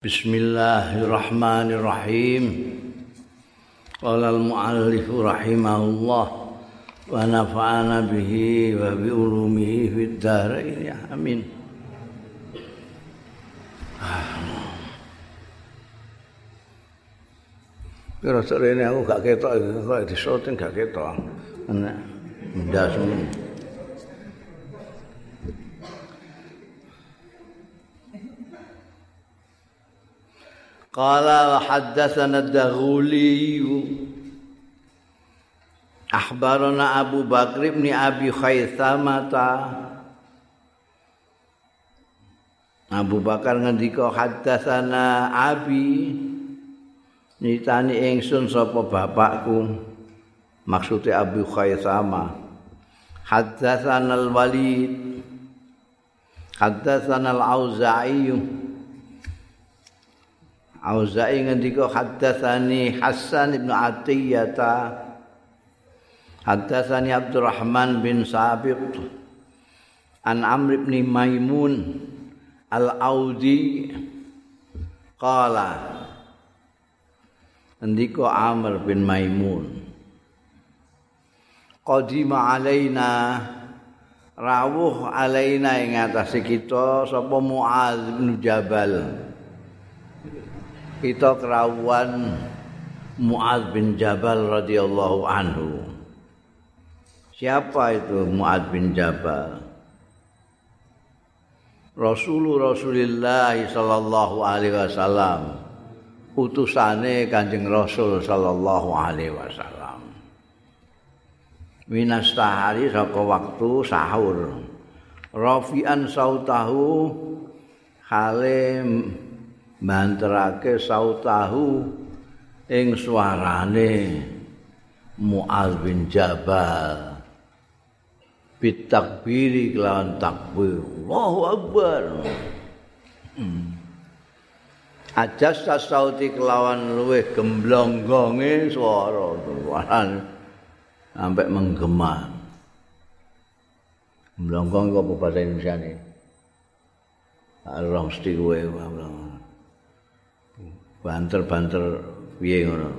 Bismillahirrahmanirrahim. Qala al-muallif rahimahullah wa nafa'ana bihi wa bi ulumihi fid dharain. Amin. Kira ini aku gak ketok, kok di shooting gak ketok. Enak, mendas Qala haddatsana ad-Daghuli Akhbarana Abu Bakr ibn Abi Khaisamata Abu Bakar ngendika haddatsana Abi nitani ingsun sapa bapakku? Maksude Abu Khaisama. Haddatsana al-Walid haddatsana al-Auza'i Auza'i ngendika haddatsani Hasan bin Atiyah Haddatsani Abdurrahman bin Sabiq. An Amr bin Maimun Al-Audi. Qala. Ngendika Amr bin Maimun Qadima alaina. Rawuh alaina ing atase kita sapa Muaz bin Jabal kita kerawuan Mu'ad bin Jabal radhiyallahu anhu. Siapa itu Mu'ad bin Jabal? Rasulullah Rasulullah sallallahu alaihi wasallam utusane Kanjeng Rasul sallallahu alaihi wasallam. Minas tahari saka waktu sahur. Rafi'an sautahu halim mantrake sautahu ing suarane Muaz bin Jabal. Bitakbiri kelawan takbir. Allahu Akbar. Hmm. ajas sauti kelawan luweh gemblonggonge suara tuan sampai menggema gemblonggong apa bahasa Indonesia nih Rong stikwe banter-banter piye ngono.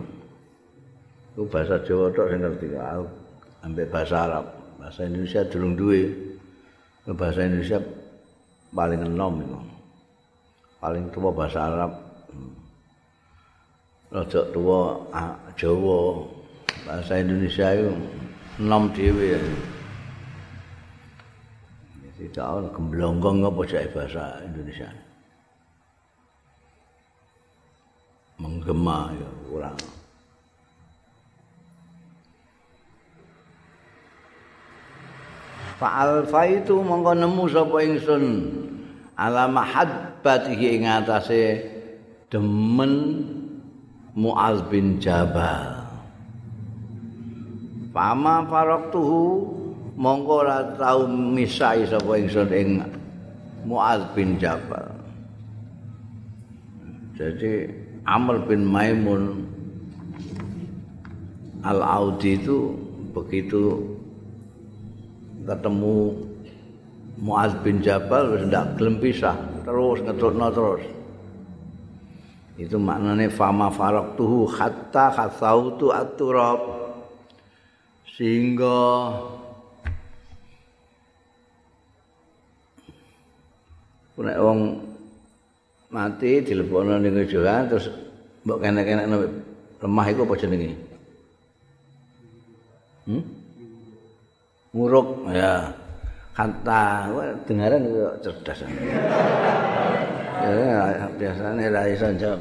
Ku bahasa Jawa tok sing ngerti aku ambek bahasa Arab. Bahasa Indonesia durung duwe. Bahasa Indonesia paling enom iku. Paling tua bahasa Arab. Rada tua Jawa. Bahasa Indonesia itu enom dhewe. Jadi tahu gemblonggong apa bahasa Indonesia. Menggema ya kurang Fa'al faitu mongko nemu sapa ingsun ala mahabbatihi ing atase demen Muaz bin Jabal. Fama faraktuhu mongko ora tau misai sapa ingsun ing Muaz bin Jabal. Jadi Amr bin Maimun Al-Audi itu begitu ketemu Muaz bin Jabal wis ndak gelem pisah. Terus ngetutno terus. Itu maknanya fama faraktuhu hatta khasautu at-turab. Sehingga nek wong mati dilepono ning jogan terus mbok kene-kene lemah iku apa jenenge? Hmm? Muruk ya. Kata dengaran kok cerdas. ya biasanya ra iso jawab.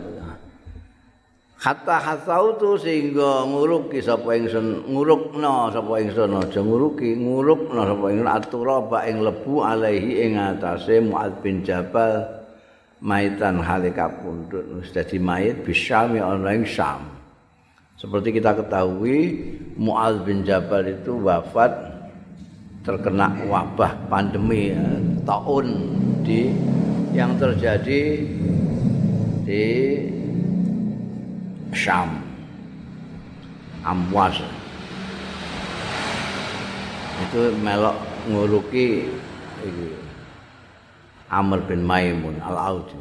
Kata hasau sehingga nguruki sapa ingsun ngurukna sapa ingsun aja nguruki ngurukna sapa ingsun aturaba ing lebu alaihi ing atase Muad bin Jabal maitan halika pundut wis dadi mayit bisyami ana Syam. Seperti kita ketahui Muaz bin Jabal itu wafat terkena wabah pandemi tahun di yang terjadi di Syam. Amwas. Itu melok nguruki iki Amr bin Maimun al-Audi.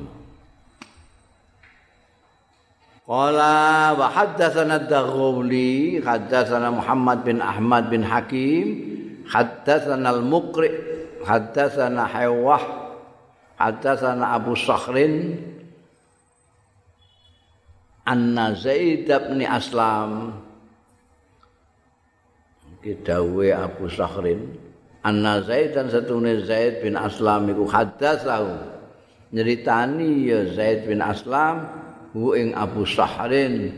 Qala wa haddatsana Daghuli, haddatsana Muhammad bin Ahmad bin Hakim, haddatsana Al-Muqri, haddatsana Haywah, haddatsana Abu Sakhrin Anna Zaid bin Aslam Kidawe Abu Sakhrin Anna Zaid dan satune Zaid bin Aslam iku haddatsahu nyeritani ya Zaid bin Aslam hu ing Abu Sahrin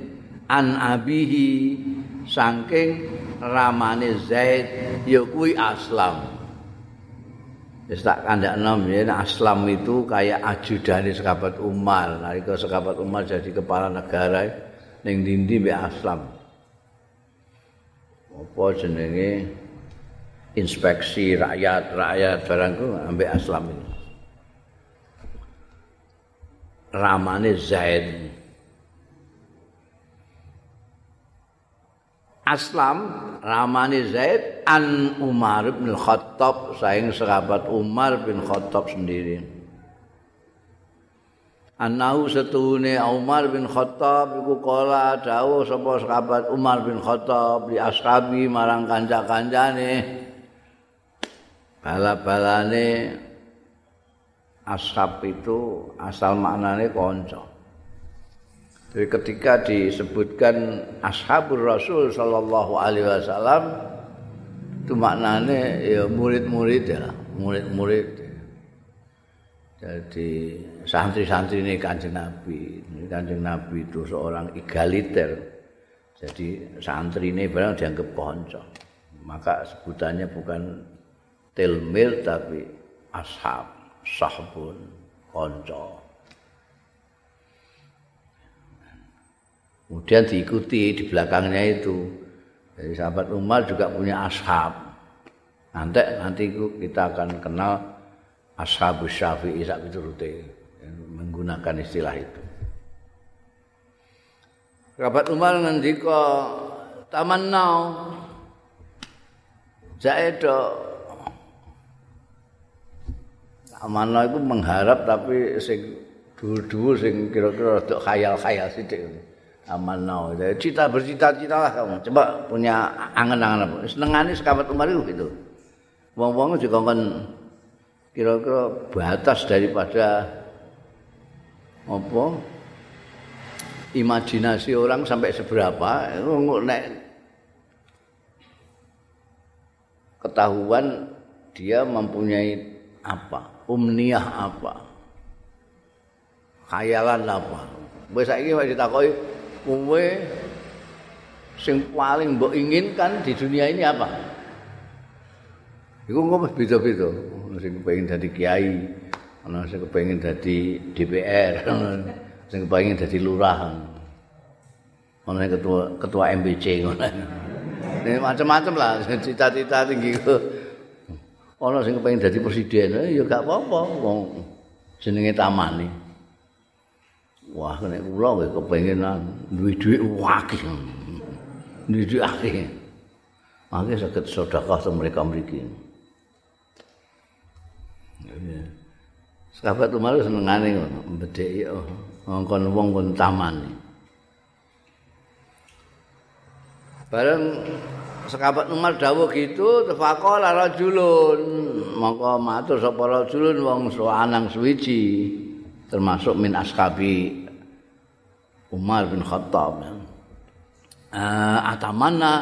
an abihi saking ramane Zaid ya kuwi Aslam Wis tak kandakno yen Aslam itu kayak ajudane sekabat Umar. Nalika sekabat Umar jadi kepala negara ning dindi mbek Aslam. Apa jenenge inspeksi rakyat rakyat barangku ambek Aslam ini. ramane Zaid. Aslam ramane Zaid an Umar bin Khattab saing sahabat Umar bin Khattab sendiri. Anahu setuhune Umar bin Khattab iku kala dawuh sapa sahabat Umar bin Khattab di ashabi marang kanca-kancane bala-balane ashab itu asal maknanya konco. Jadi ketika disebutkan ashabur Rasul Shallallahu Alaihi Wasallam itu maknanya ya murid-murid ya, murid-murid. Jadi santri-santri ini kanjeng Nabi, kanjeng Nabi itu seorang egaliter. Jadi santri ini barang dianggap konco. Maka sebutannya bukan tilmil tapi ashab. sahbun konco. Kemudian diikuti di belakangnya itu. Jadi sahabat Umar juga punya ashab. Nanti nanti kita akan kenal ashab syafi'i sak rute. Menggunakan istilah itu. Sahabat Umar ngendika tamannau Zaido Amanah itu mengharap tapi sing dhuwur-dhuwur sing kira-kira rada khayal-khayal sithik. Amanah. Jadi cita bercita-cita lah kamu. Coba punya angen-angen apa. Senengane sekabat Umar itu gitu. Wong-wong juga kan kira-kira batas daripada apa imajinasi orang sampai seberapa nek ketahuan dia mempunyai apa umniyah apa? Khayalan apa? Wis saiki wis ditakoki kowe sing paling mbok inginkan di dunia ini apa? Iku ngopo beda-beda. Sing kepengin dadi kiai ana sing kepengin dadi DPR sing kepengin dadi lurah ana ketua ketua MBC ngono. Macam-macam lah cita-cita tinggi ana sing kepengin dadi presiden ya gak apa-apa wong jenenge tamani. Wah nek kula nggih kepengin duwe dhuwit akeh dhuwit akeh. Mangke saged sedekah teng mereka mriki. Sahabat Umar senengane ngono, mbedheki oh, ngongkon wong kon tamani. Bareng sekabat Umar dawuh gitu tafaqala rajulun. Mongko matur sapa rajulun wong soanang suwiji termasuk min askabi Umar bin Khattab. Uh, atamanna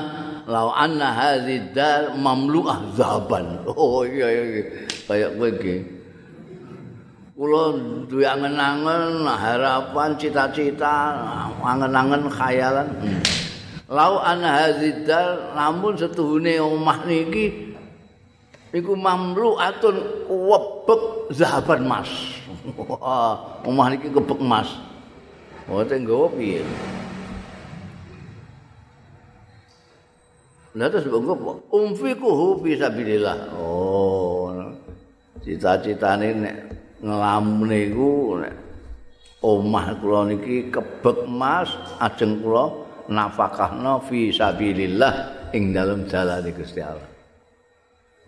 lau anna hadhi dar mamlu'ah zaban oh iya iya kayak kowe iki. Kula duwe angen-angen harapan cita-cita angen-angen khayalan. hmm. Lau ana hadzidal namun setuhune omah niki iku mamluatun webek zahaban mas omah niki kebek mas oh tenggo piye Lah terus mbok umfiku fi sabilillah. Oh. Cita-citane nek ngelamune iku nek omah kula niki kebek mas ajeng kula nafakahna fi sabilillah ing dalam jalan Gusti Allah.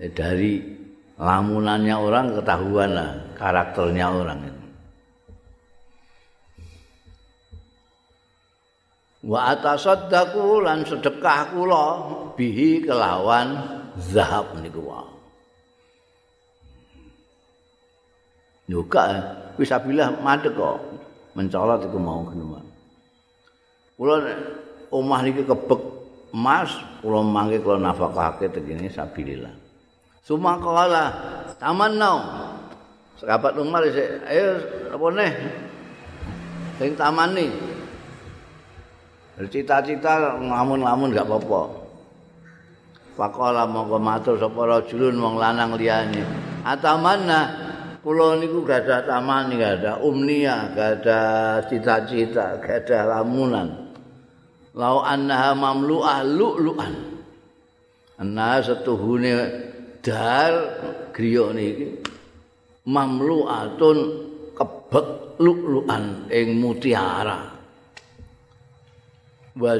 Ya, dari lamunannya orang ketahuan lah karakternya orang itu. wa atasaddaqu lan sedekah kula bihi kelawan zahab niku wae Juga bisa bilah madek kok mencolot iku mau geneman. Kula omah niki kebek emas, kula mangke kula nafkahake tegene sabilillah. Sumakala taman nau. Sekabat Umar sik, ayo apa neh? Sing taman nih. Cita-cita ngamun-ngamun gak apa-apa. Pakola mongko matur sapa rajulun wong lanang liyane. Atamanna kula niku gak ada taman gak ada umnia gak ada cita-cita gak ada lamunan lau annaha mamlu'ah lu'lu'an. Anna setuhune dar griya niki mamlu'atun kebek lu'lu'an ing mutiara. Wa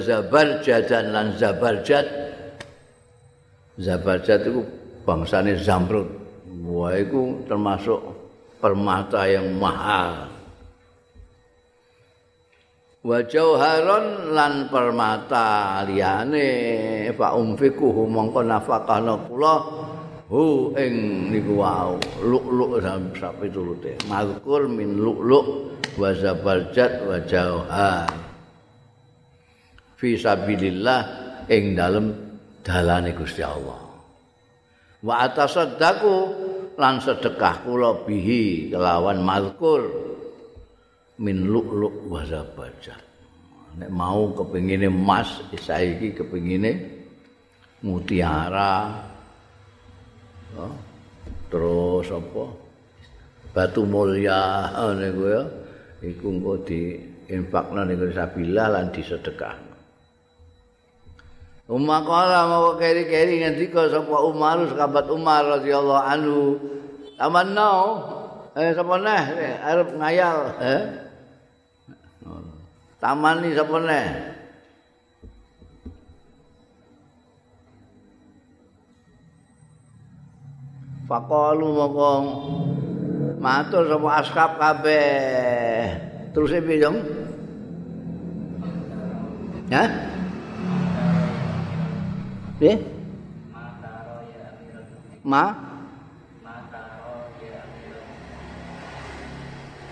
zabar jadan lan zabarjat. Zabarjat itu bangsane zamrud. Wah, itu termasuk permata yang mahal. Wa jauharon lan permata liyane. Fa umfiku mongko nafakana kula hu ing niku wau. Luk-luk sampe turute mazkur min luk-luk wa zabaljat wa jauhar fi sabilillah ing dalem dalane Gusti Allah. Wa atasaddaqu lan sedekah kula bihi kelawan mazkur min lu'lu' wa zabajat nek mau kepengine emas saiki kepengine mutiara oh, terus apa batu mulia niku ya iku engko di infakna niku lan disedekah Umma kala mau keri-keri ngendika sapa Umar sahabat Umar radhiyallahu anhu. Tamanno eh sapa neh arep ngayal eh. Taman ni sapa neh? Faqalu moko matur sapa askap kabeh. Terus piye, Jong? Ya? Nggih. Ma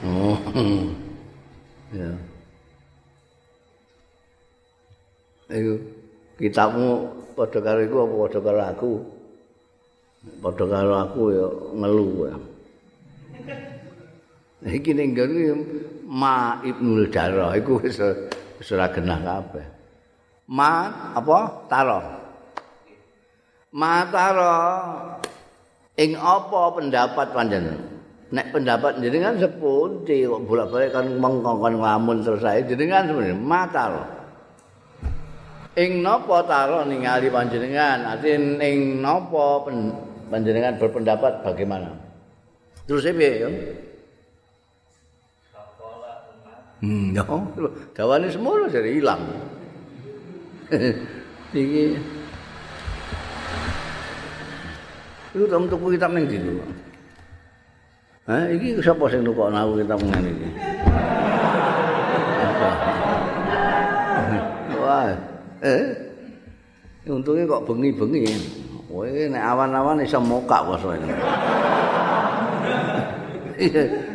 Oh. ya. Iku kitabmu padha karo iku apa padha karo aku? Padha karo aku ya ngelu. Iki ning Ma Ibnul Jarrah iku wis wis ora genah kabeh. Ma apa? Taroh. matara ing apa pendapat panjenengan nek pendapat jenengan sepundi kok bolak-balik kan mengkon nglamun terus ae jenengan sebenarnya matal ing napa taro ningali panjenengan artine ing napa panjenengan berpendapat bagaimana terus piye ya Hmm, no. Dawane semono jadi hilang. Iki Iku tak tuku kitab ning ndi lho. Ha, iki sapa sing nukok aku kitab ngene iki? Eh. Untunge kok bengi-bengi. Kowe nek awan-awan iso mokak poso ini.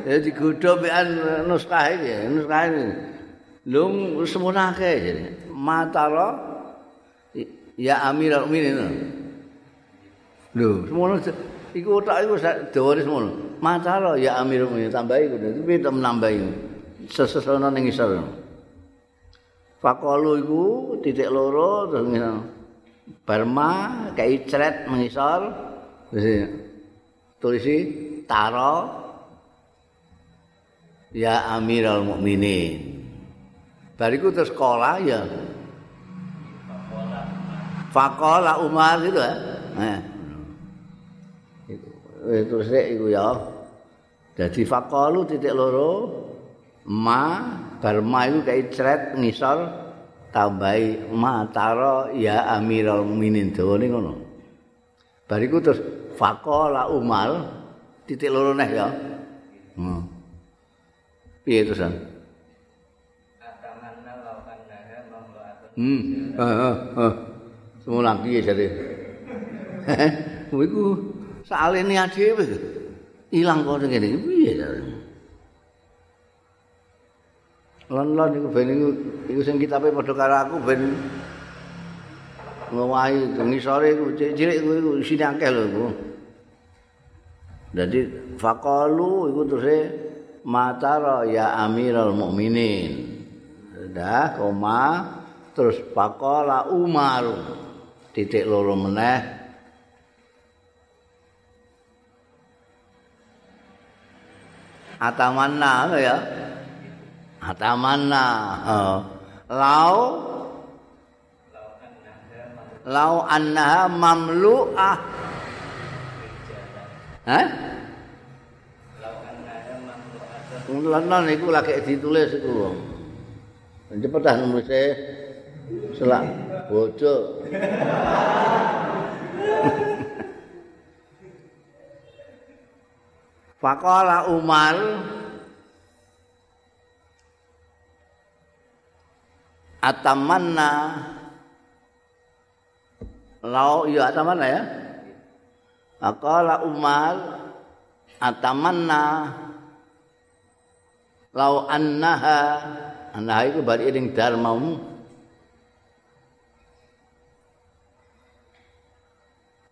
Ya digodho mbekan nuskah iki, nuskah iki. Lung semono akeh Matara ya Amirul Mukminin. Lho, semono iku otak iku dawane semono. Macara ya Amirul Mukminin tambahi kudu piye to nambahi. Ning isor. Faqalu iku titik loro terus Barma kayak cret mengisor terus tulisi taro ya Amirul Mukminin. Bariku terus sekolah ya. Fakola Umar gitu ya. Eh. terus rek iku ya. Dadi faqalu titik loro ma bar ma iku kae cret ngisor tambahi ma taro ya amirul mukminin dawane ngono. Bariku terus faqala umal titik loro neh ya. Hmm. Piye terus? Hmm. Heeh. Semula piye jare? Iku salene dhewe. Ilang kok ngene iki piye jare? Lan-lan iku ben iku iku sing kitabe padha karo aku ben ngowahi ngisore iku cilik iku isine akeh lho iku. Dadi faqalu iku terus matara ya amiral mukminin. Dah koma terus faqala Umar titik loro meneh Atamanna ya. Atamanna. Lau Lau annaha mamlu'ah. Hah? Lan iku lagi ditulis iku. Cepetan nulis selak bojo. Faqala Umar atamanna. Lau ya atamanna ya. Faqala Umar atamanna. Lau annaha. Annaha itu bari ing darmamu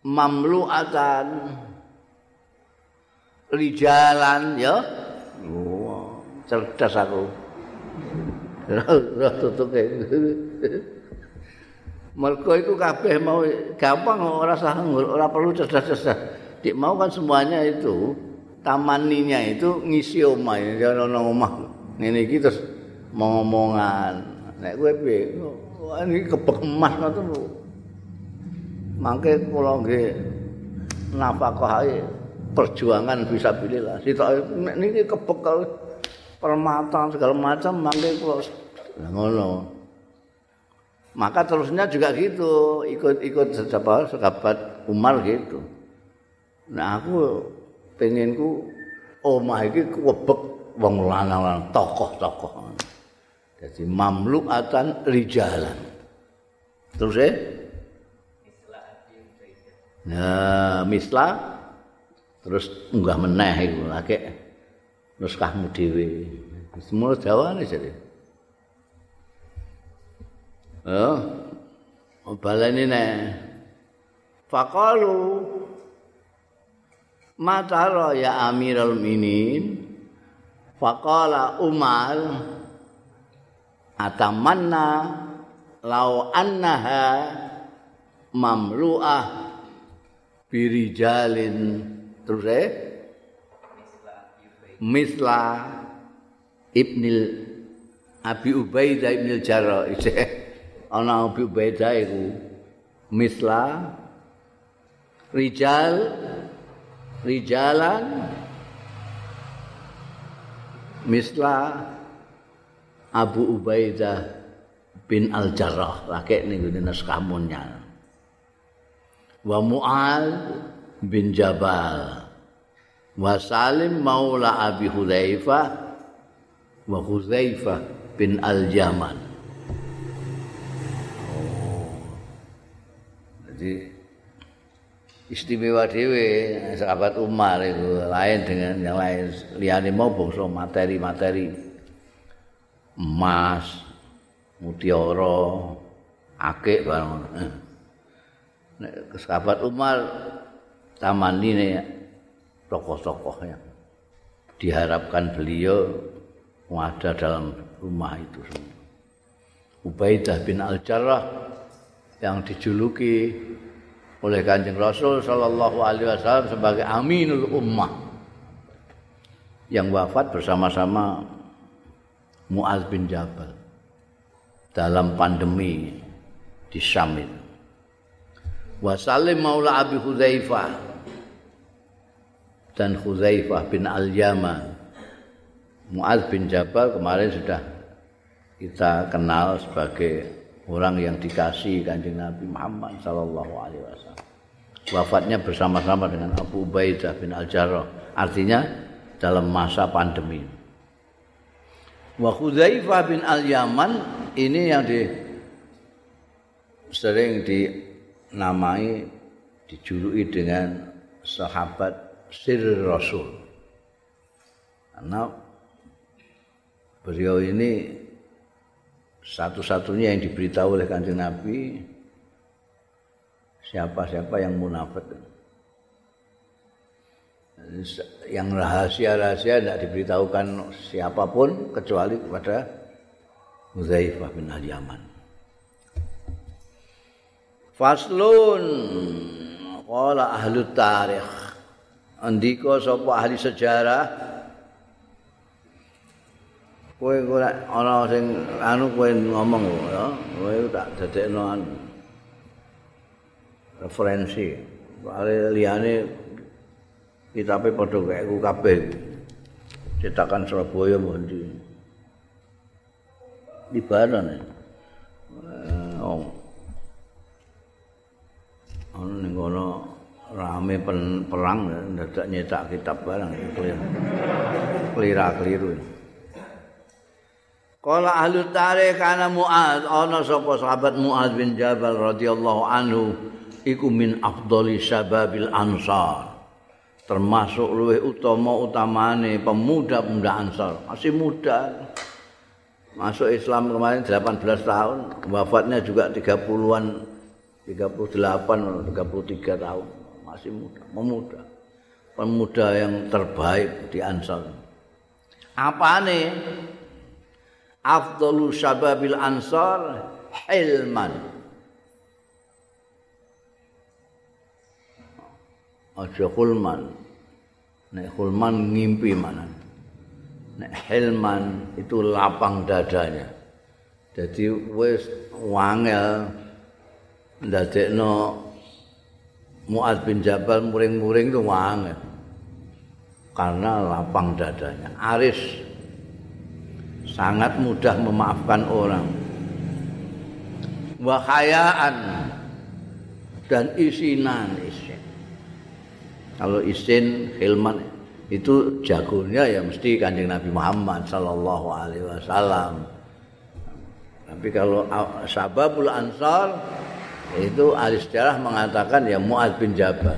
mamlu'atan. Rijalan ya. Oh, cerdas aku Roh tutuke. Mergo iku kabeh mau gampang ora usah ora perlu cerdas-cerdas. Dik mau kan semuanya itu tamaninya itu ngisi omah ya ana omah. Ngene iki terus ngomongan. Nek kowe piye? Wah ini kebek emas ngoten lho. Mangke kula nggih nafkah perjuangan bisa pilih lah. Sitok nek niki kebek permata segala macam mangke kula ngono. Maka terusnya juga gitu, ikut-ikut siapa sahabat Umar gitu. Nah aku penginku omah iki kuwebek wong lanang tokoh-tokoh. Jadi mamluatan rijalan. Terus ya? Nah, misla terus unggah meneh iku lagi nuskahmu dhewe. Semua jawane jadi. Oh. Baleni ne. Faqalu Matara ya Amirul Minin Faqala Umar Atamanna Lau annaha Mamlu'ah Birijalin Terus eh misla ibnil Abi Ubaidah ibnil Jarrah. Ana Abi Ubaidah iku. Misla rijal rijalan misla Abu Ubaidah bin Al Jarrah laki ning ngene naskamunnya wa Mu'al bin Jabal wa Salim maula Abi Hudzaifah wa Hudzaifah bin Al-Yaman. Oh. Jadi istimewa dhewe sahabat Umar itu lain dengan yang lain liyane mau bangsa materi-materi emas, mutiara, akik barang. Nek sahabat Umar taman ini tokoh-tokoh yang diharapkan beliau ada dalam rumah itu semua. Ubaidah bin Al-Jarrah yang dijuluki oleh Kanjeng Rasul sallallahu alaihi wasallam sebagai Aminul Ummah yang wafat bersama-sama Muaz bin Jabal dalam pandemi di Syam itu. Wasalim Maula Abi Hudzaifah dan Khuzaifah bin Al-Yaman. Mu'ad bin Jabal kemarin sudah kita kenal sebagai orang yang dikasih kanjeng Nabi Muhammad sallallahu alaihi wasallam. Wafatnya bersama-sama dengan Abu Ubaidah bin Al-Jarrah. Artinya dalam masa pandemi. Wa Khuzaifah bin Al-Yaman ini yang di sering dinamai dijuluki dengan sahabat sir Rasul. Karena beliau ini satu-satunya yang diberitahu oleh kanjeng Nabi siapa-siapa yang munafik. Yang rahasia-rahasia tidak diberitahukan siapa pun kecuali kepada Muzaifah bin Al-Yaman. Faslun Qala ahli tarikh Andika sapa ahli sejarah? Kowe ora ana sing anu kowe ngomong ya kowe tak dadekno anu. Referensi. Kare liyane kitabe padha kaya kabeh. Cetakan Surabaya mbondi di badan eh, oh ana ning kono rame perang dadak nyetak kitab barang kelira-keliru Kala ahli tarikh kana Muaz ana sapa sahabat Muaz bin Jabal radhiyallahu anhu iku min afdhali sababil ansar. Termasuk luwih utama utamane pemuda-pemuda ansar. Masih muda. Masuk Islam kemarin 18 tahun. Wafatnya juga 30-an 38 33 tahun masih muda pemuda pemuda yang terbaik di Ansar. Apa nih afdalu syababil ansar hilman aja hulman nek hulman ngimpi mana? Nek hilman itu lapang dadanya. Jadi wis wangel ndadekno Muad bin Jabal muring-muring itu wangen. Karena lapang dadanya. Aris. Sangat mudah memaafkan orang. Wahayaan dan isinan isin kalau isin hilman itu jagonya ya mesti kanjeng Nabi Muhammad Sallallahu Alaihi Wasallam. Tapi kalau sababul ansar itu ahli sejarah mengatakan ya Mu'ad bin Jabal.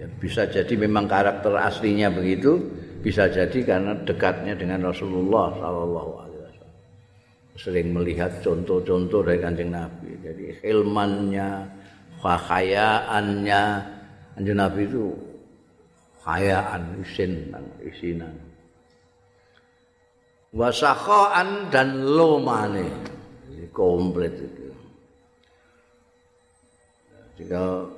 Ya, bisa jadi memang karakter aslinya begitu, bisa jadi karena dekatnya dengan Rasulullah Shallallahu Alaihi Wasallam. Sering melihat contoh-contoh dari kanjeng Nabi. Jadi ilmannya, khayaannya, kanjeng Nabi itu khayaan, isin, isinan. Wasakhaan dan lomane. komplit itu. Jika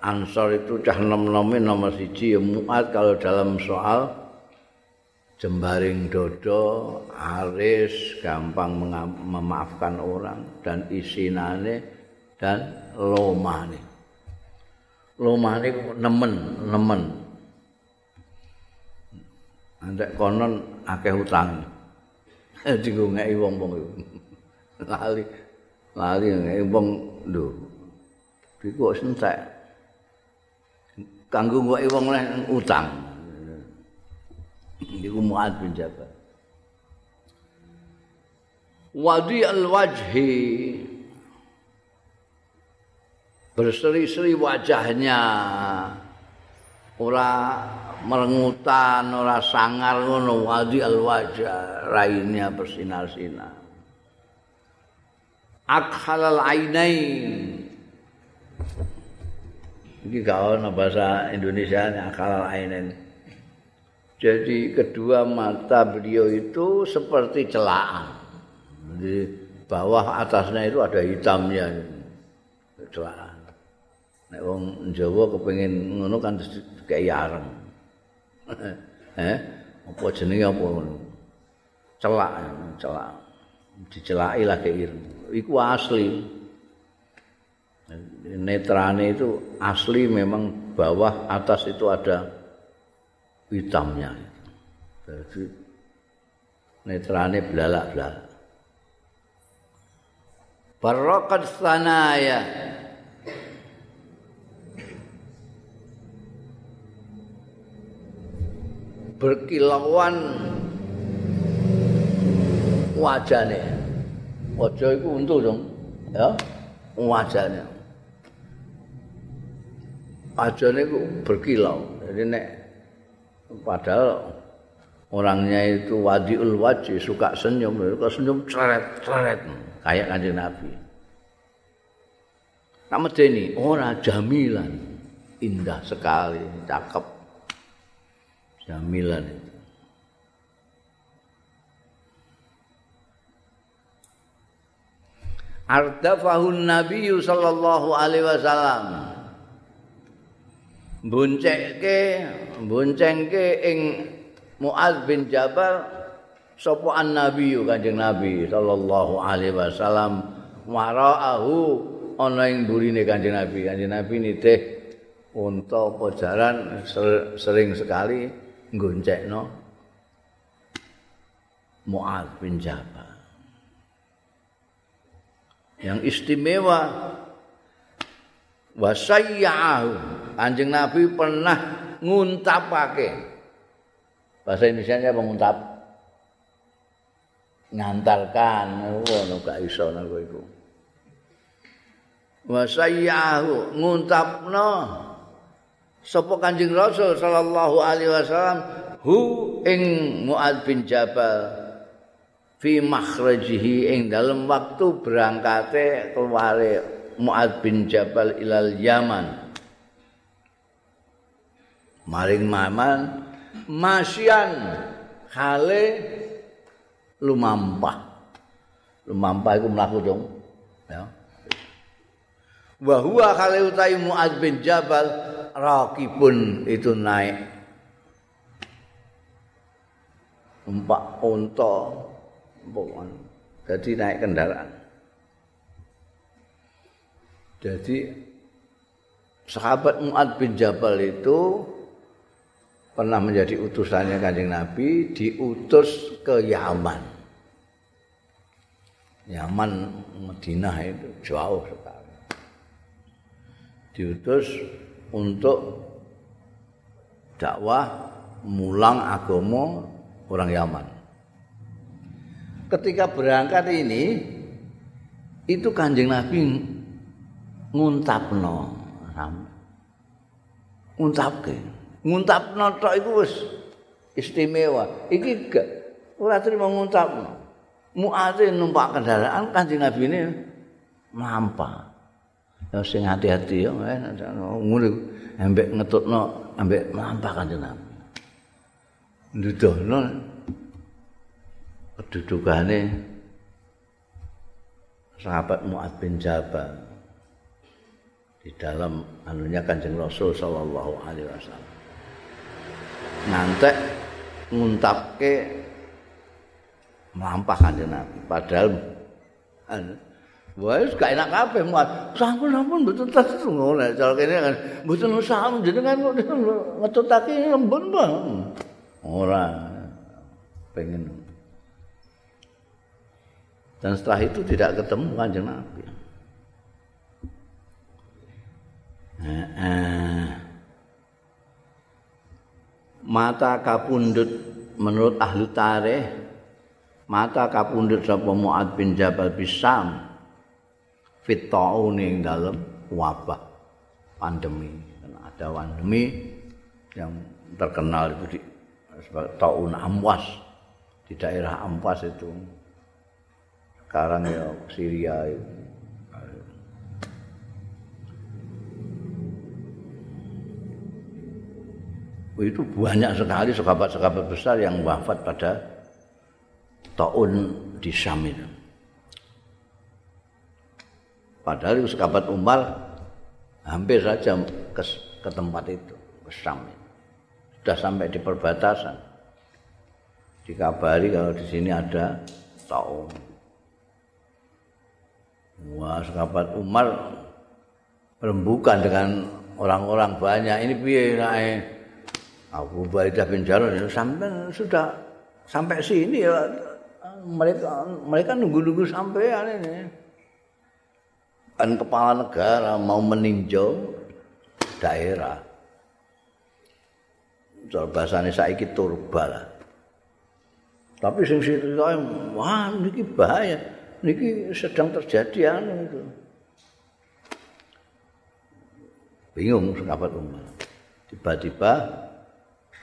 Ansor itu cah nom-nomi nomor siji ya muat kalau dalam soal jembaring dodo, aris, gampang memaafkan orang dan isinane dan lomane. Lomane nemen, nemen. Andek konon akeh utang. Digo ngeki wong-wong iku. Lali. Lali ngeki wong lho. Iku wis entek. Kanggo ngoke wong leh utang. Iku Muad bin Jabal. Wadi al-wajhi berseri-seri wajahnya ora merengutan ora sangar ngono wadi al-wajah rainnya bersinar-sinar akhalal ainain Ini gak ada bahasa Indonesia akal ainen. Jadi kedua mata beliau itu seperti celaan. Di bawah atasnya itu ada hitamnya. Celaan. Nek wong Jawa kepengin ngono kan kayak yareng. eh, apa jenenge apa ngono? Celak, celak. Dicelaki lah kayak. Iku asli. Netrane itu asli memang bawah atas itu ada hitamnya. Jadi netrane belalak-belalak. Barokat sanaya. Berkilauan wajahnya. Aja iku untu dong. Ya. Wajane. Wajane iku berkilau. Jadi nek padahal orangnya itu wadiul wajih suka senyum, kok senyum ceret-ceret kayak kanjeng Nabi. Nama Deni, orang jamilan, indah sekali, cakep, jamilan itu. Ardafahun Nabi sallallahu alaihi wasallam. Boncekke, boncengke ing Muaz bin Jabal sapa an Nabi Kanjeng Nabi sallallahu alaihi wasallam waraahu ana ing burine Kanjeng Nabi. Kanjeng Nabi nitih unta apa jaran sering sekali nggoncekno Muaz bin Jabal. yang istimewa wasayyahu Kanjeng Nabi pernah nguntapake. Bahasa Indonesia nya menguntap ngantarkan ngono gak iso nang iku. Wasayyahu nguntapno sapa Kanjeng Rasul sallallahu alaihi wasallam? Hu ing Muad bin Jabal. Fi makhrajihi ing dalam waktu berangkate keluare Muad bin Jabal ilal Yaman. Maring maman masyian hale lumampah. Lumampah iku mlaku dong ya. Wa huwa khale utai Muad bin Jabal raqibun itu naik. Empat pokoknya. Jadi naik kendaraan. Jadi sahabat Mu'ad bin Jabal itu pernah menjadi utusannya kanjeng Nabi diutus ke Yaman. Yaman Madinah itu jauh sekali. Diutus untuk dakwah mulang agama orang Yaman. ketika berangkat ini itu kanjeng Nabi nguntapno nguntapke. Nguntapno tok iku wis istimewa. Iki gak ora trimo nguntapno muate numpak kendaraan kanjeng Nabi ini mampa ya sing hati-hati ya ngono ambek ngetutno ambek mampa kanjeng Nabi ndudono kedudukane sahabat Mu'ad bin Jabal di dalam anunya Kanjeng Rasul sallallahu alaihi wasallam. Ngantek nguntapke melampah Kanjeng Nabi padahal anu gak enak kabeh muat. Sampun sampun mboten tas ngono cara kene kan mboten usah jenengan ngetutake lembun bang. Ora pengen Dan setelah itu tidak ketemu kanjeng Nabi. Mata kapundut menurut ahli tarikh mata kapundut sapa Muad bin Jabal Bisam fit ning dalam wabah pandemi. Ada pandemi yang terkenal itu di sebagai taun amwas di daerah amwas itu. Sekarang ya Syria itu. Itu banyak sekali sahabat-sahabat besar yang wafat pada tahun di Syam itu. Padahal itu sahabat Umar hampir saja ke, ke tempat itu, ke Syam. Sudah sampai di perbatasan. Dikabari kalau di sini ada tahun Wah, sahabat Umar rembukan dengan orang-orang banyak. Ini piye nae? Abu Baidah bin Jarrah sampai sudah sampai sini ya mereka mereka nunggu-nunggu sampai ini. Kan kepala negara mau meninjau daerah. Cara bahasane saiki turba lah. Tapi sing situ wah niki bahaya. niki sedang terjadi anu itu. Bingung sahabat Umar. Tiba-tiba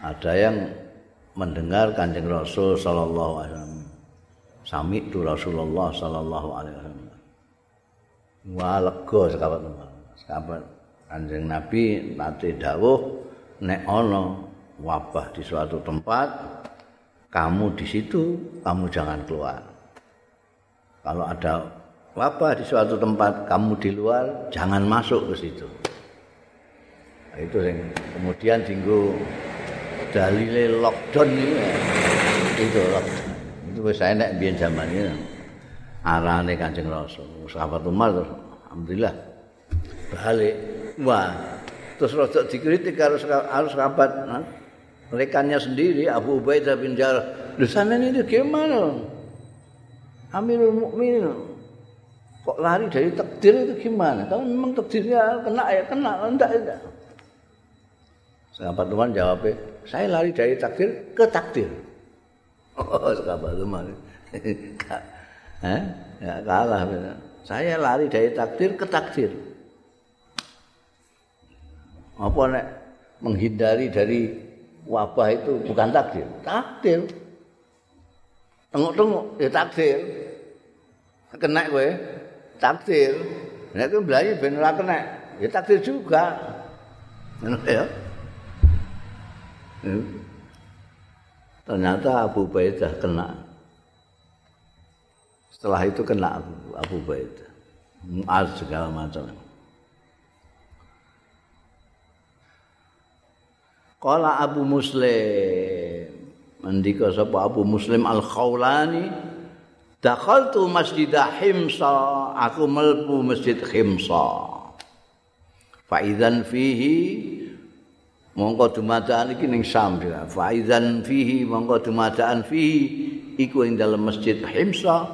ada yang mendengar Kanjeng Rasul sallallahu alaihi wasallam. Sami itu Rasulullah sallallahu alaihi wasallam. Wah lega sahabat Umar. Sahabat Kanjeng Nabi nate dawuh nek ana wabah di suatu tempat kamu di situ kamu jangan keluar. Kalau ada wabah di suatu tempat, kamu di luar, jangan masuk ke situ. Itu yang kemudian tinggu dalile lockdown ini. Itu lockdown. Itu saya nek biyen zaman ini. Arane Kanjeng Rasul, sahabat Umar terus alhamdulillah balik. Wah, terus rada dikritik harus harus sahabat nah, rekannya sendiri Abu Ubaidah bin Jarrah. Lu sana ini gimana? Amirul Mukminin kok lari dari takdir itu gimana? Kalau memang takdirnya kena ya kena, enggak enggak. Sahabat teman jawab, saya lari dari takdir ke takdir. Oh, sahabat teman. eh? Ya kalah. Saya lari dari takdir ke takdir. Apa nek menghindari dari wabah itu bukan takdir? Takdir. tengok-tengok ya takdir kena kowe takdir nek kowe mlayu ben ora kena ya takdir juga ya. Ternyata Abu Baidah kena. Setelah itu kena Abu, Abu Baidah Muaz segala macam. Kala Abu Muslim. Andika sapa Abu Muslim Al Khawlani dakhaltu Masjid Himsa. Aku melbu Masjid Himsa. Fa idzan fihi mongko dumadaan iki ning Sam fa idzan fihi mongko dumadaan fihi iku ing dalam Masjid Himsa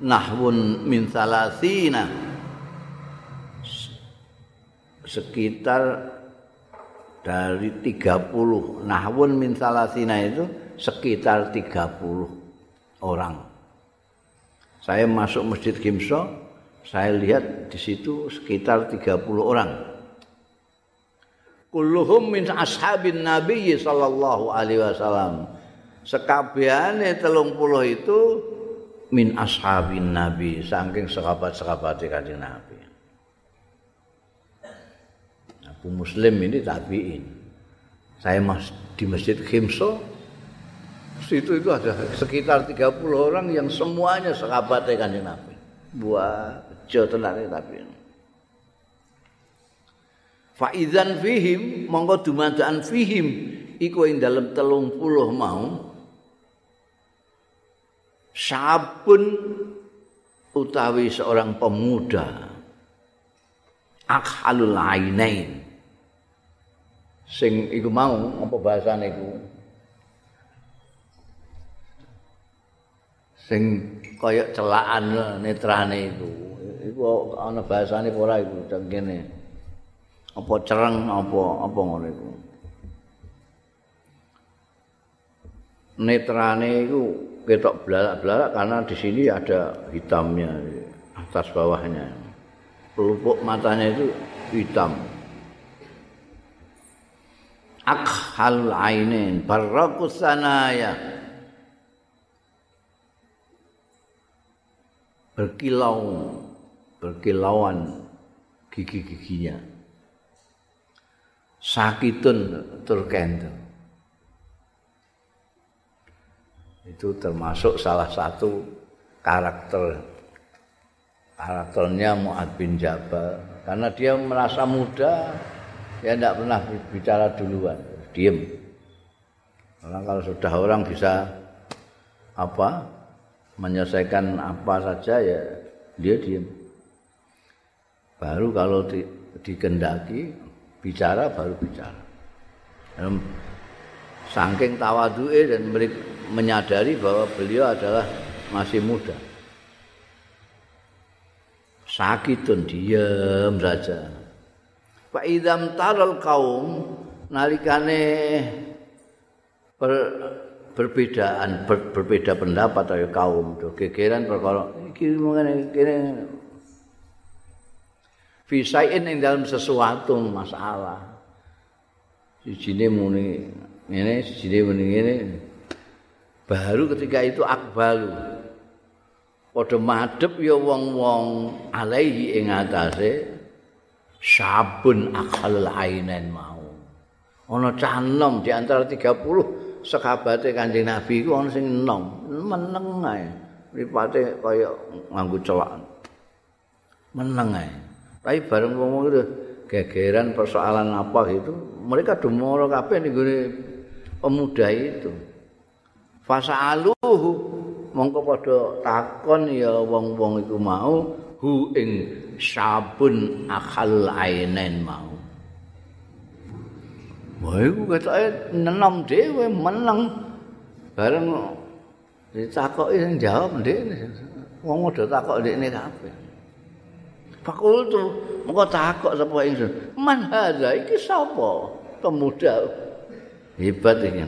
nahwun min salasina sekitar dari 30 nahwun min salasina itu sekitar 30 orang. Saya masuk Masjid Gimso, saya lihat di situ sekitar 30 orang. Kulluhum min ashabin Nabi sallallahu alaihi wasallam. Sekabehane 30 itu min ashabin Nabi, saking sahabat-sahabat Kanjeng Nabi. Abu Muslim ini tabiin. Saya mas di Masjid Khimso, situ itu ada sekitar 30 orang yang semuanya sahabat kanjeng Nabi. Buah jo tenan tapi. Faizan fihim monggo dumadaan fihim iku ing dalem telung puluh mau. Sabun utawi seorang pemuda akhalul ainain. Sing iku mau apa bahasane iku? Sing kaya celaan netrane iku. Iku ana bahasane ora iku? Kene apa cereng apa apa ngono iku. Netrane iku ketok belalak-belalak karena di sini ada hitamnya atas bawahnya. Pelupuk matanya itu hitam. Akhal ainin barrakus sanaya. Berkilau berkilauan gigi-giginya sakitun turkendo itu termasuk salah satu karakter karakternya Mu'ad bin Jabal. Karena dia merasa muda ya tidak pernah bicara duluan diem. Karena kalau sudah orang bisa apa menyelesaikan apa saja ya dia diem. Baru kalau di, dikendaki bicara baru bicara. Saking tawadu'e dan menyadari bahwa beliau adalah masih muda. Sakitun diem saja. Fa idzam taral kaum nalikane perbedaan ber, berbeda pendapat ayo kaum. Tuh gegeran perkara iki mengene kene fisain ing dalam sesuatu masalah. Sijine muni ngene sijine muni ngene. Baru ketika itu akbalu padha madhep ya wong-wong alaihi ing atase sabun akal ainen mau. Ana canom di antara 30 sekabate kanjeng nabi iku ana sing enom meneng ae. Mripate kaya nganggo celak. Meneng ae tapi bareng ngomong itu gegeran persoalan apa gitu mereka demoro kabeh ning pemuda itu. Fasa aluhu mongko padha takon ya wong-wong iku mau hu ing sabun akal ainen mau. Wah, iku ketoke nenom dhewe meneng. Bareng ditakoki sing jawab ndek wong udah takok ndekne kabeh Fakultu mengko takok sapa ingsun. Man hadza iki sapa? Pemuda hebat iki.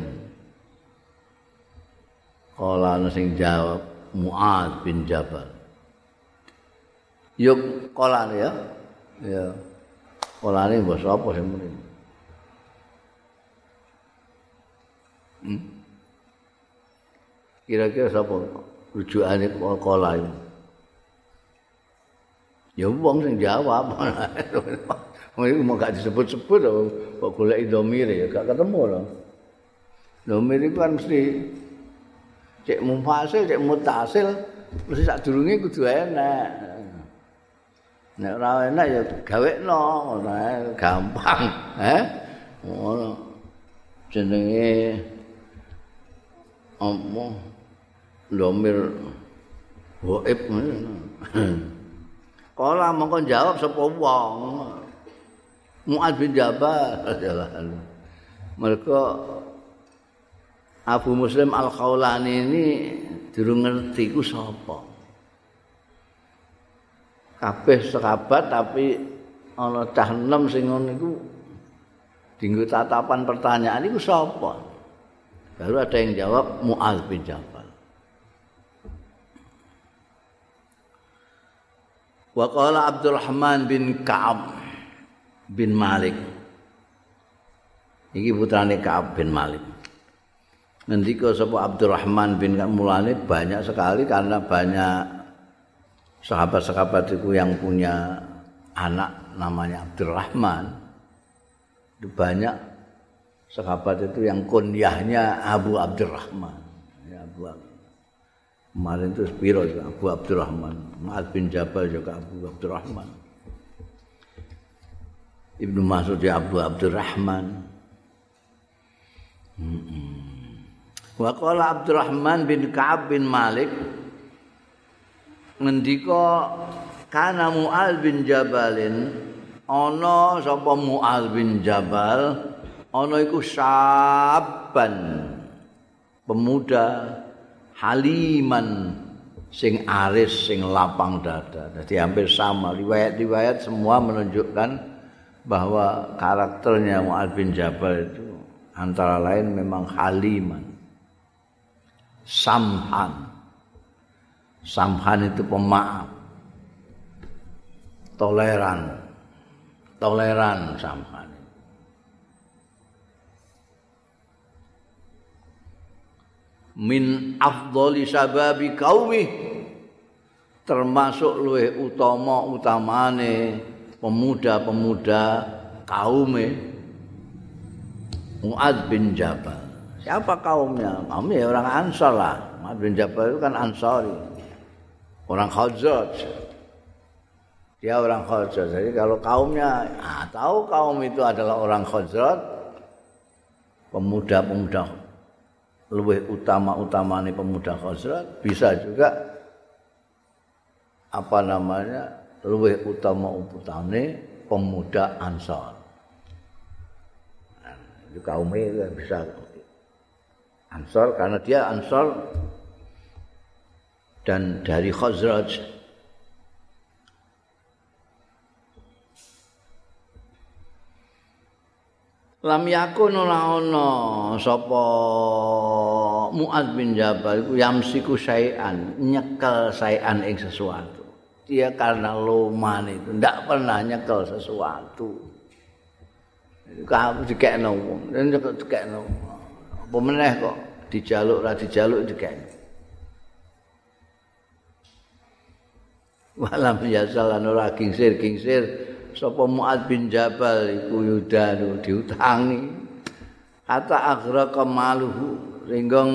Kala ana sing jawab Muad bin Jabal. Yuk kala ya. Ya. Kala ini bos apa sing muni? Hmm? Kira-kira sapa rujukane kala ini? Ya wong sing jawab. Wong iku mau gak disebut-sebut kok golek domir ya gak ketemu lho. Domir iku kan mesti cek mufasil, cek mutasil, mesti sak durunge kudu enak. Nek ora enak ya gawekno, ora gampang, eh? Ngono. Jenenge apa? Domir Waib Kala mongko jawab sapa wong. Muad bin Jabal Mereka Abu Muslim Al-Khawlani ini durung ngerti ku sapa. Kabeh sahabat tapi ana cah enem sing ngono iku dinggo tatapan pertanyaan iku sapa? Baru ada yang jawab Muaz bin Jabal. Wa qala Abdurrahman bin Ka'ab bin Malik. Iki putrane Ka'ab bin Malik. Ngendika sapa Abdurrahman bin Ka'ab mulane banyak sekali karena banyak sahabat-sahabat itu yang punya anak namanya Abdurrahman. Itu banyak sahabat itu yang kunyahnya Abu Abdurrahman. Ya, Abu Abdurrahman. Kemarin itu Spiro Abu Abdurrahman. Ma'ad bin Jabal juga Abu Abdurrahman. Ibnu Mas'ud ya Abu Abdurrahman. Wa qala Abdurrahman bin Ka'ab bin Malik ngendika kana Mu'al bin Jabalin ana sapa Mu'al bin Jabal ana iku saban pemuda haliman sing aris sing lapang dada. Jadi hampir sama riwayat-riwayat semua menunjukkan bahwa karakternya Mu'ad bin Jabal itu antara lain memang haliman. Samhan. Samhan itu pemaaf. Toleran. Toleran samhan. Min afdhali sababi qaumi termasuk luwih utama utamane pemuda-pemuda kaume Muad bin Jabal. Siapa kaumnya? Kaumnya orang Ansar lah. Muad bin Jabal itu kan Ansari. Orang Khazraj. Dia orang Khazraj. Jadi kalau kaumnya, ah, tahu kaum itu adalah orang Khazraj, pemuda-pemuda luwih utama-utamane pemuda Khazraj bisa juga apa namanya luwih utama-utamane pemuda Ansar. Nah, kaum itu bisa Ansar karena dia Ansar dan dari Khazraj lam yakun ora ana sapa Muaz bin Jabal iku yamsiku syai'an nyekel syai'an ing sesuatu. Dia karena loman itu ndak pernah nyekel sesuatu. Kamu dikekno wong dan dikekno. Apa meneh kok dijaluk ra dijaluk dikekno. Walam yasal ora kingsir-kingsir sapa Muad bin Jabal iku yudanu diutangi. Hatta akhra kamaluhu sehingga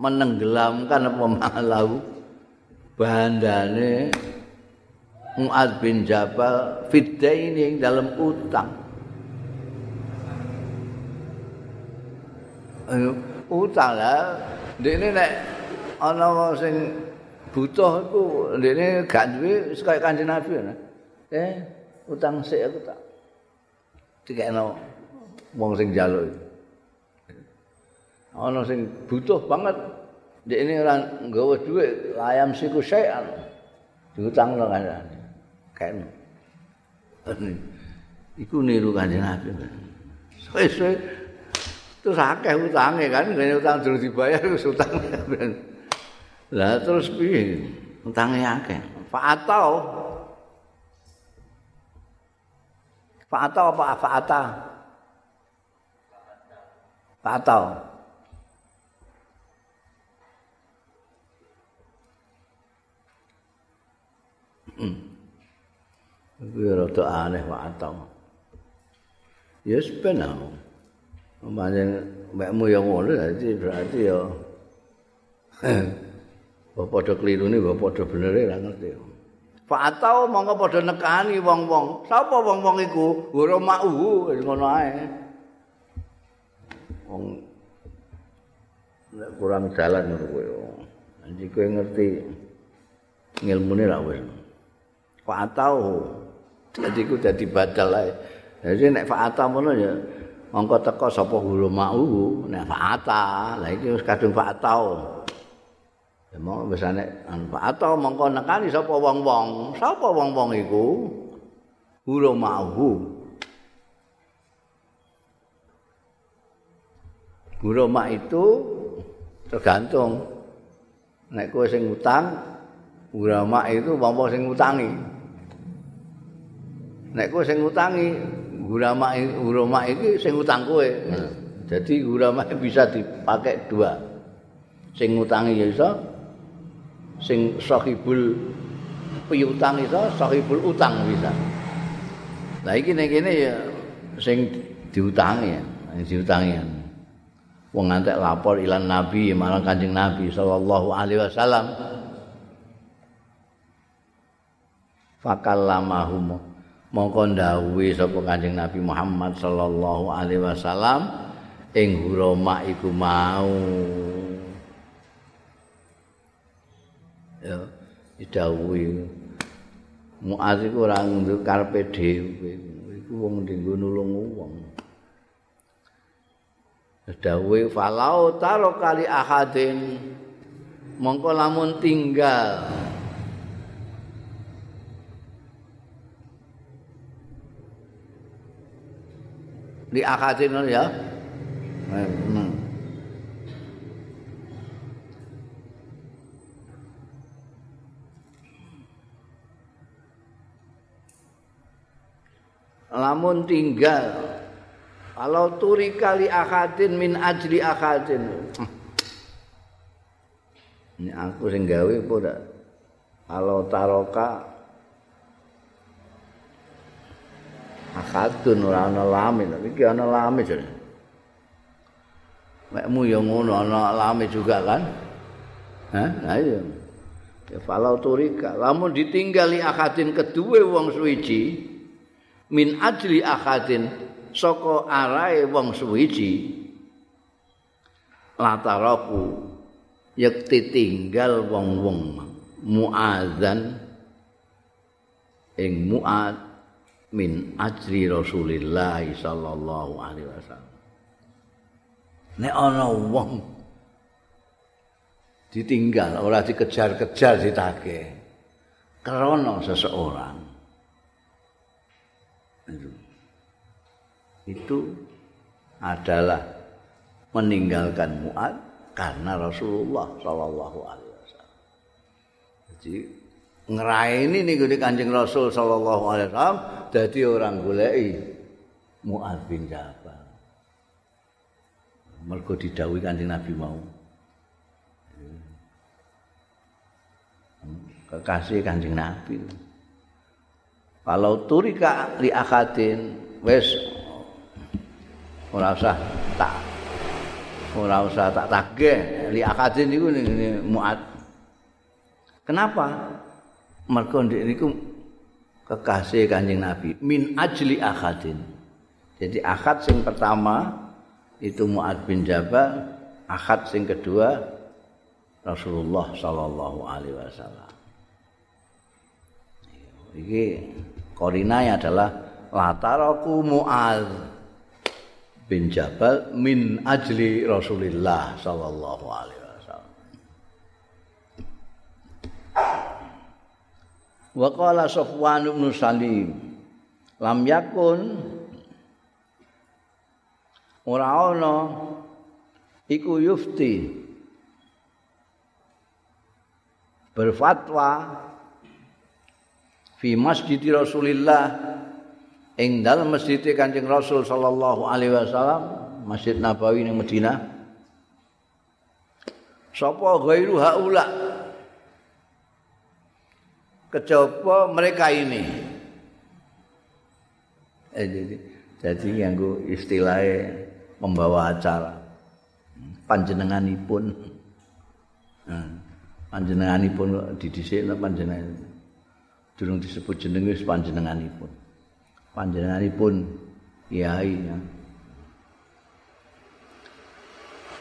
menenggelamkan apa malahu. Bandane Muad bin Jabal fidda ini dalam utang. Utang lah. Ini nek ana sing butuh iku ndekne gak duwe kaya kanjeng Nabi eh utang sik aku tak. Dikekno wong sing njaluk ana sing butuh banget. Dek ini ora nggawa dhuwit ayam siku sayan diutang lho kan kene iku niru kanjeng Nabi. Suwe-suwe terus akeh utange kan ngene utang durung dibayar terus utang lah terus piye? Utange akeh. Fa atau Fa'ata apa fa'ata? Fa'ata. Hmm. Itu rada aneh fa'ata. Ya sebenarnya. Mamanya mbakmu yang ngono berarti berarti ya bapak ada keliru ini bapak ada bener ya ngerti ya. Fa'atau mongko padha nekani wong-wong. Sapa wong-wong iku? Guru ma'u ngono ae. Wong nek kurang jalan ngono kowe. Nanti kowe ngerti ngilmune ra wis. Fa'atau. Jadi ku dadi badal ae. Jadi nek fa'ata ngono ya mongko teko sapa guru ma'u nek fa'ata. Lah iki wis kadung fa'atau. Mau besane atau mongko nekani sapa wong-wong. Sapa wong-wong iku? Huru ma'hu huru ma' itu tergantung. Nek kowe sing utang huru ma' itu wong-wong sing utangi nek kowe sing utangi huru ma' huru ma' iki sing utang kowe. Jadi huru ma' bisa dipakai dua. Sing utangi ya iso sing sahibul piutang itu sahibul utang bisa. Iki nek kene ya sing diutangi ya, sing diutangi. Wong ngantek lapor ilan Nabi marang Kanjeng Nabi sallallahu alaihi wasallam. Fakallamahum mongko ndawuhi sapa Kanjeng Nabi Muhammad sallallahu alaihi wasallam ing hurama iku mau ya didhawuhi. Muaz iku ora nduk karepe dhewe. Iku wong dinggo nulung wong. Dawuhe falau taro kali ahadin mongko lamun tinggal. Di akadin ya lamun tinggal. Kalau turi kali akadin min ajli akadin. Ini aku sing gawe apa kalau taroka akadun ana lami tapi iki ana lami jane mekmu ya ngono ana lami juga kan? Hah? Nah iya. Ya falau turika, lamun ditinggali akadin kedua wong suwiji, min ajli akadin saka arae wong suwiji. Lataraku yekti tinggal wong-wong muadzan ing muad min ajli Rasulillah sallallahu alaihi wasallam. Nek ana wong ditinggal ora dikejar-kejar ditagih krana seseorang itu adalah meninggalkan Mu'ad karena Rasulullah sallallahu alaihi wasallam. Jadi ngeraini nih gue kanjeng Rasul sallallahu alaihi wasallam jadi orang golei Mu'ad bin Jabal. Mergo didhawuhi kanjeng Nabi mau. Kekasih kanjeng Nabi. Kalau turika li akadin wis ora usah tak ora usah tak tagih. Li akadin niku ning muat kenapa? Mergo niku kekasih kanjeng nabi. Min ajli akadin jadi akad sing pertama itu muat bin jabal akad sing kedua Rasulullah sallallahu alaihi wasallam. Iki korinanya adalah lataraku mu'adz bin Jabal min ajli Rasulillah sallallahu alaihi wasallam. Wa qala Safwan bin Salim lam yakun ora ana iku yufti berfatwa fi masjid Rasulillah ing dalem masjid Kanjeng Rasul sallallahu alaihi wasallam, Masjid Nabawi ning Madinah. Sapa ghairu haula? Kejaba mereka ini. Eh, jadi jadi nganggo istilahnya membawa acara panjenenganipun hmm. panjenenganipun didhisikna panjenengan durung disebut jenenge wis panjenenganipun panjenenganipun kiai ya.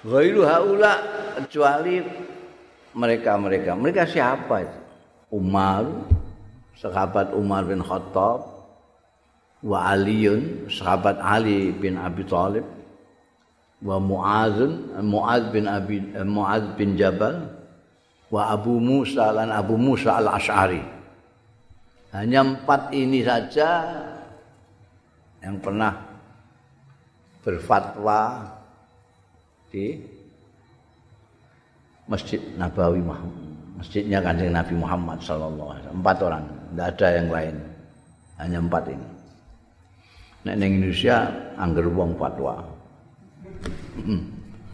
Ghairu haula kecuali mereka-mereka. Mereka siapa itu? Umar, sahabat Umar bin Khattab, wa Aliun, sahabat Ali bin Abi Thalib, wa Muazun, Muaz bin Abi Muaz bin Jabal, wa Abu Musa dan Abu Musa al Ashari. Hanya empat ini saja yang pernah berfatwa di Masjid Nabawi Masjidnya Kanjeng Nabi Muhammad sallallahu alaihi wasallam. Empat orang, tidak ada yang lain. Hanya empat ini. Nek ning Indonesia angger wong fatwa.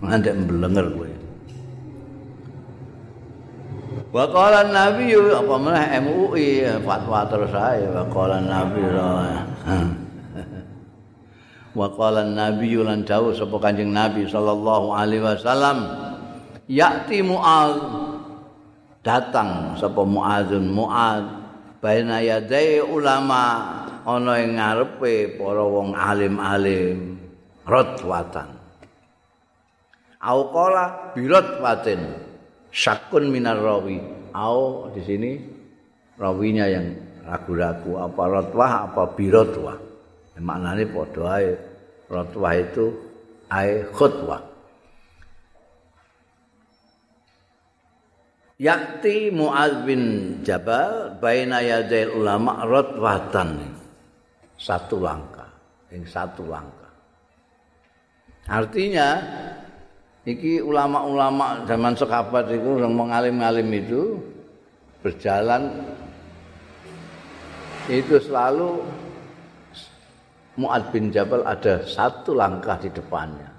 Nanti mbelenger kowe. Wa qala Nabi apa meneh MUI fatwa terus ae wa qala Nabi wa qala nabi lan dawuh sapa kanjeng nabi sallallahu alaihi wasallam ya'ti mu'al datang sapa mu'adzun mu'ad baina yadai ulama ana ing ngarepe para wong alim-alim. Rotwatan au qala birotwatin syakun minar rawi. Au di sini rawinya yang ragu-ragu apa rotwah apa birotwah. Maknane padha ae rotwah itu ae khutbah Yakti Mu'ad bin Jabal baina yadail ulama rotwatan satu langkah yang satu langkah. Artinya iki ulama-ulama zaman sekabat itu yang mengalim-alim itu berjalan itu selalu Mu'ad bin Jabal ada satu langkah di depannya.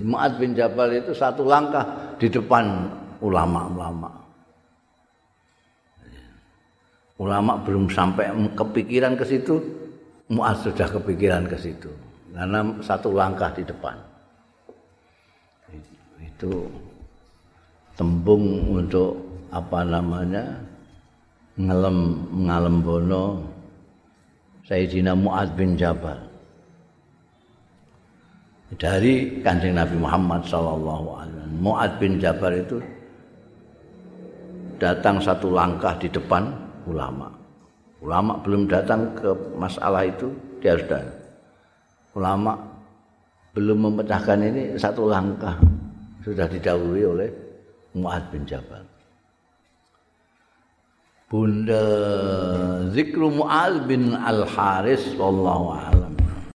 Mu'ad bin Jabal itu satu langkah di depan ulama-ulama. Ulama belum sampai kepikiran ke situ, Mu'ad sudah kepikiran ke situ. Karena satu langkah di depan. Itu tembung untuk apa namanya ngelem bono Sayyidina Mu'ad bin Jabal dari kanjeng Nabi Muhammad Sallallahu Alaihi Wasallam. Mu'ad bin Jabal itu datang satu langkah di depan ulama. Ulama belum datang ke masalah itu, dia sudah. Ulama belum memecahkan ini satu langkah sudah didahului oleh Mu'ad bin Jabal. Bunda Zikru Mu'al bin Al-Haris wallahu a'lam.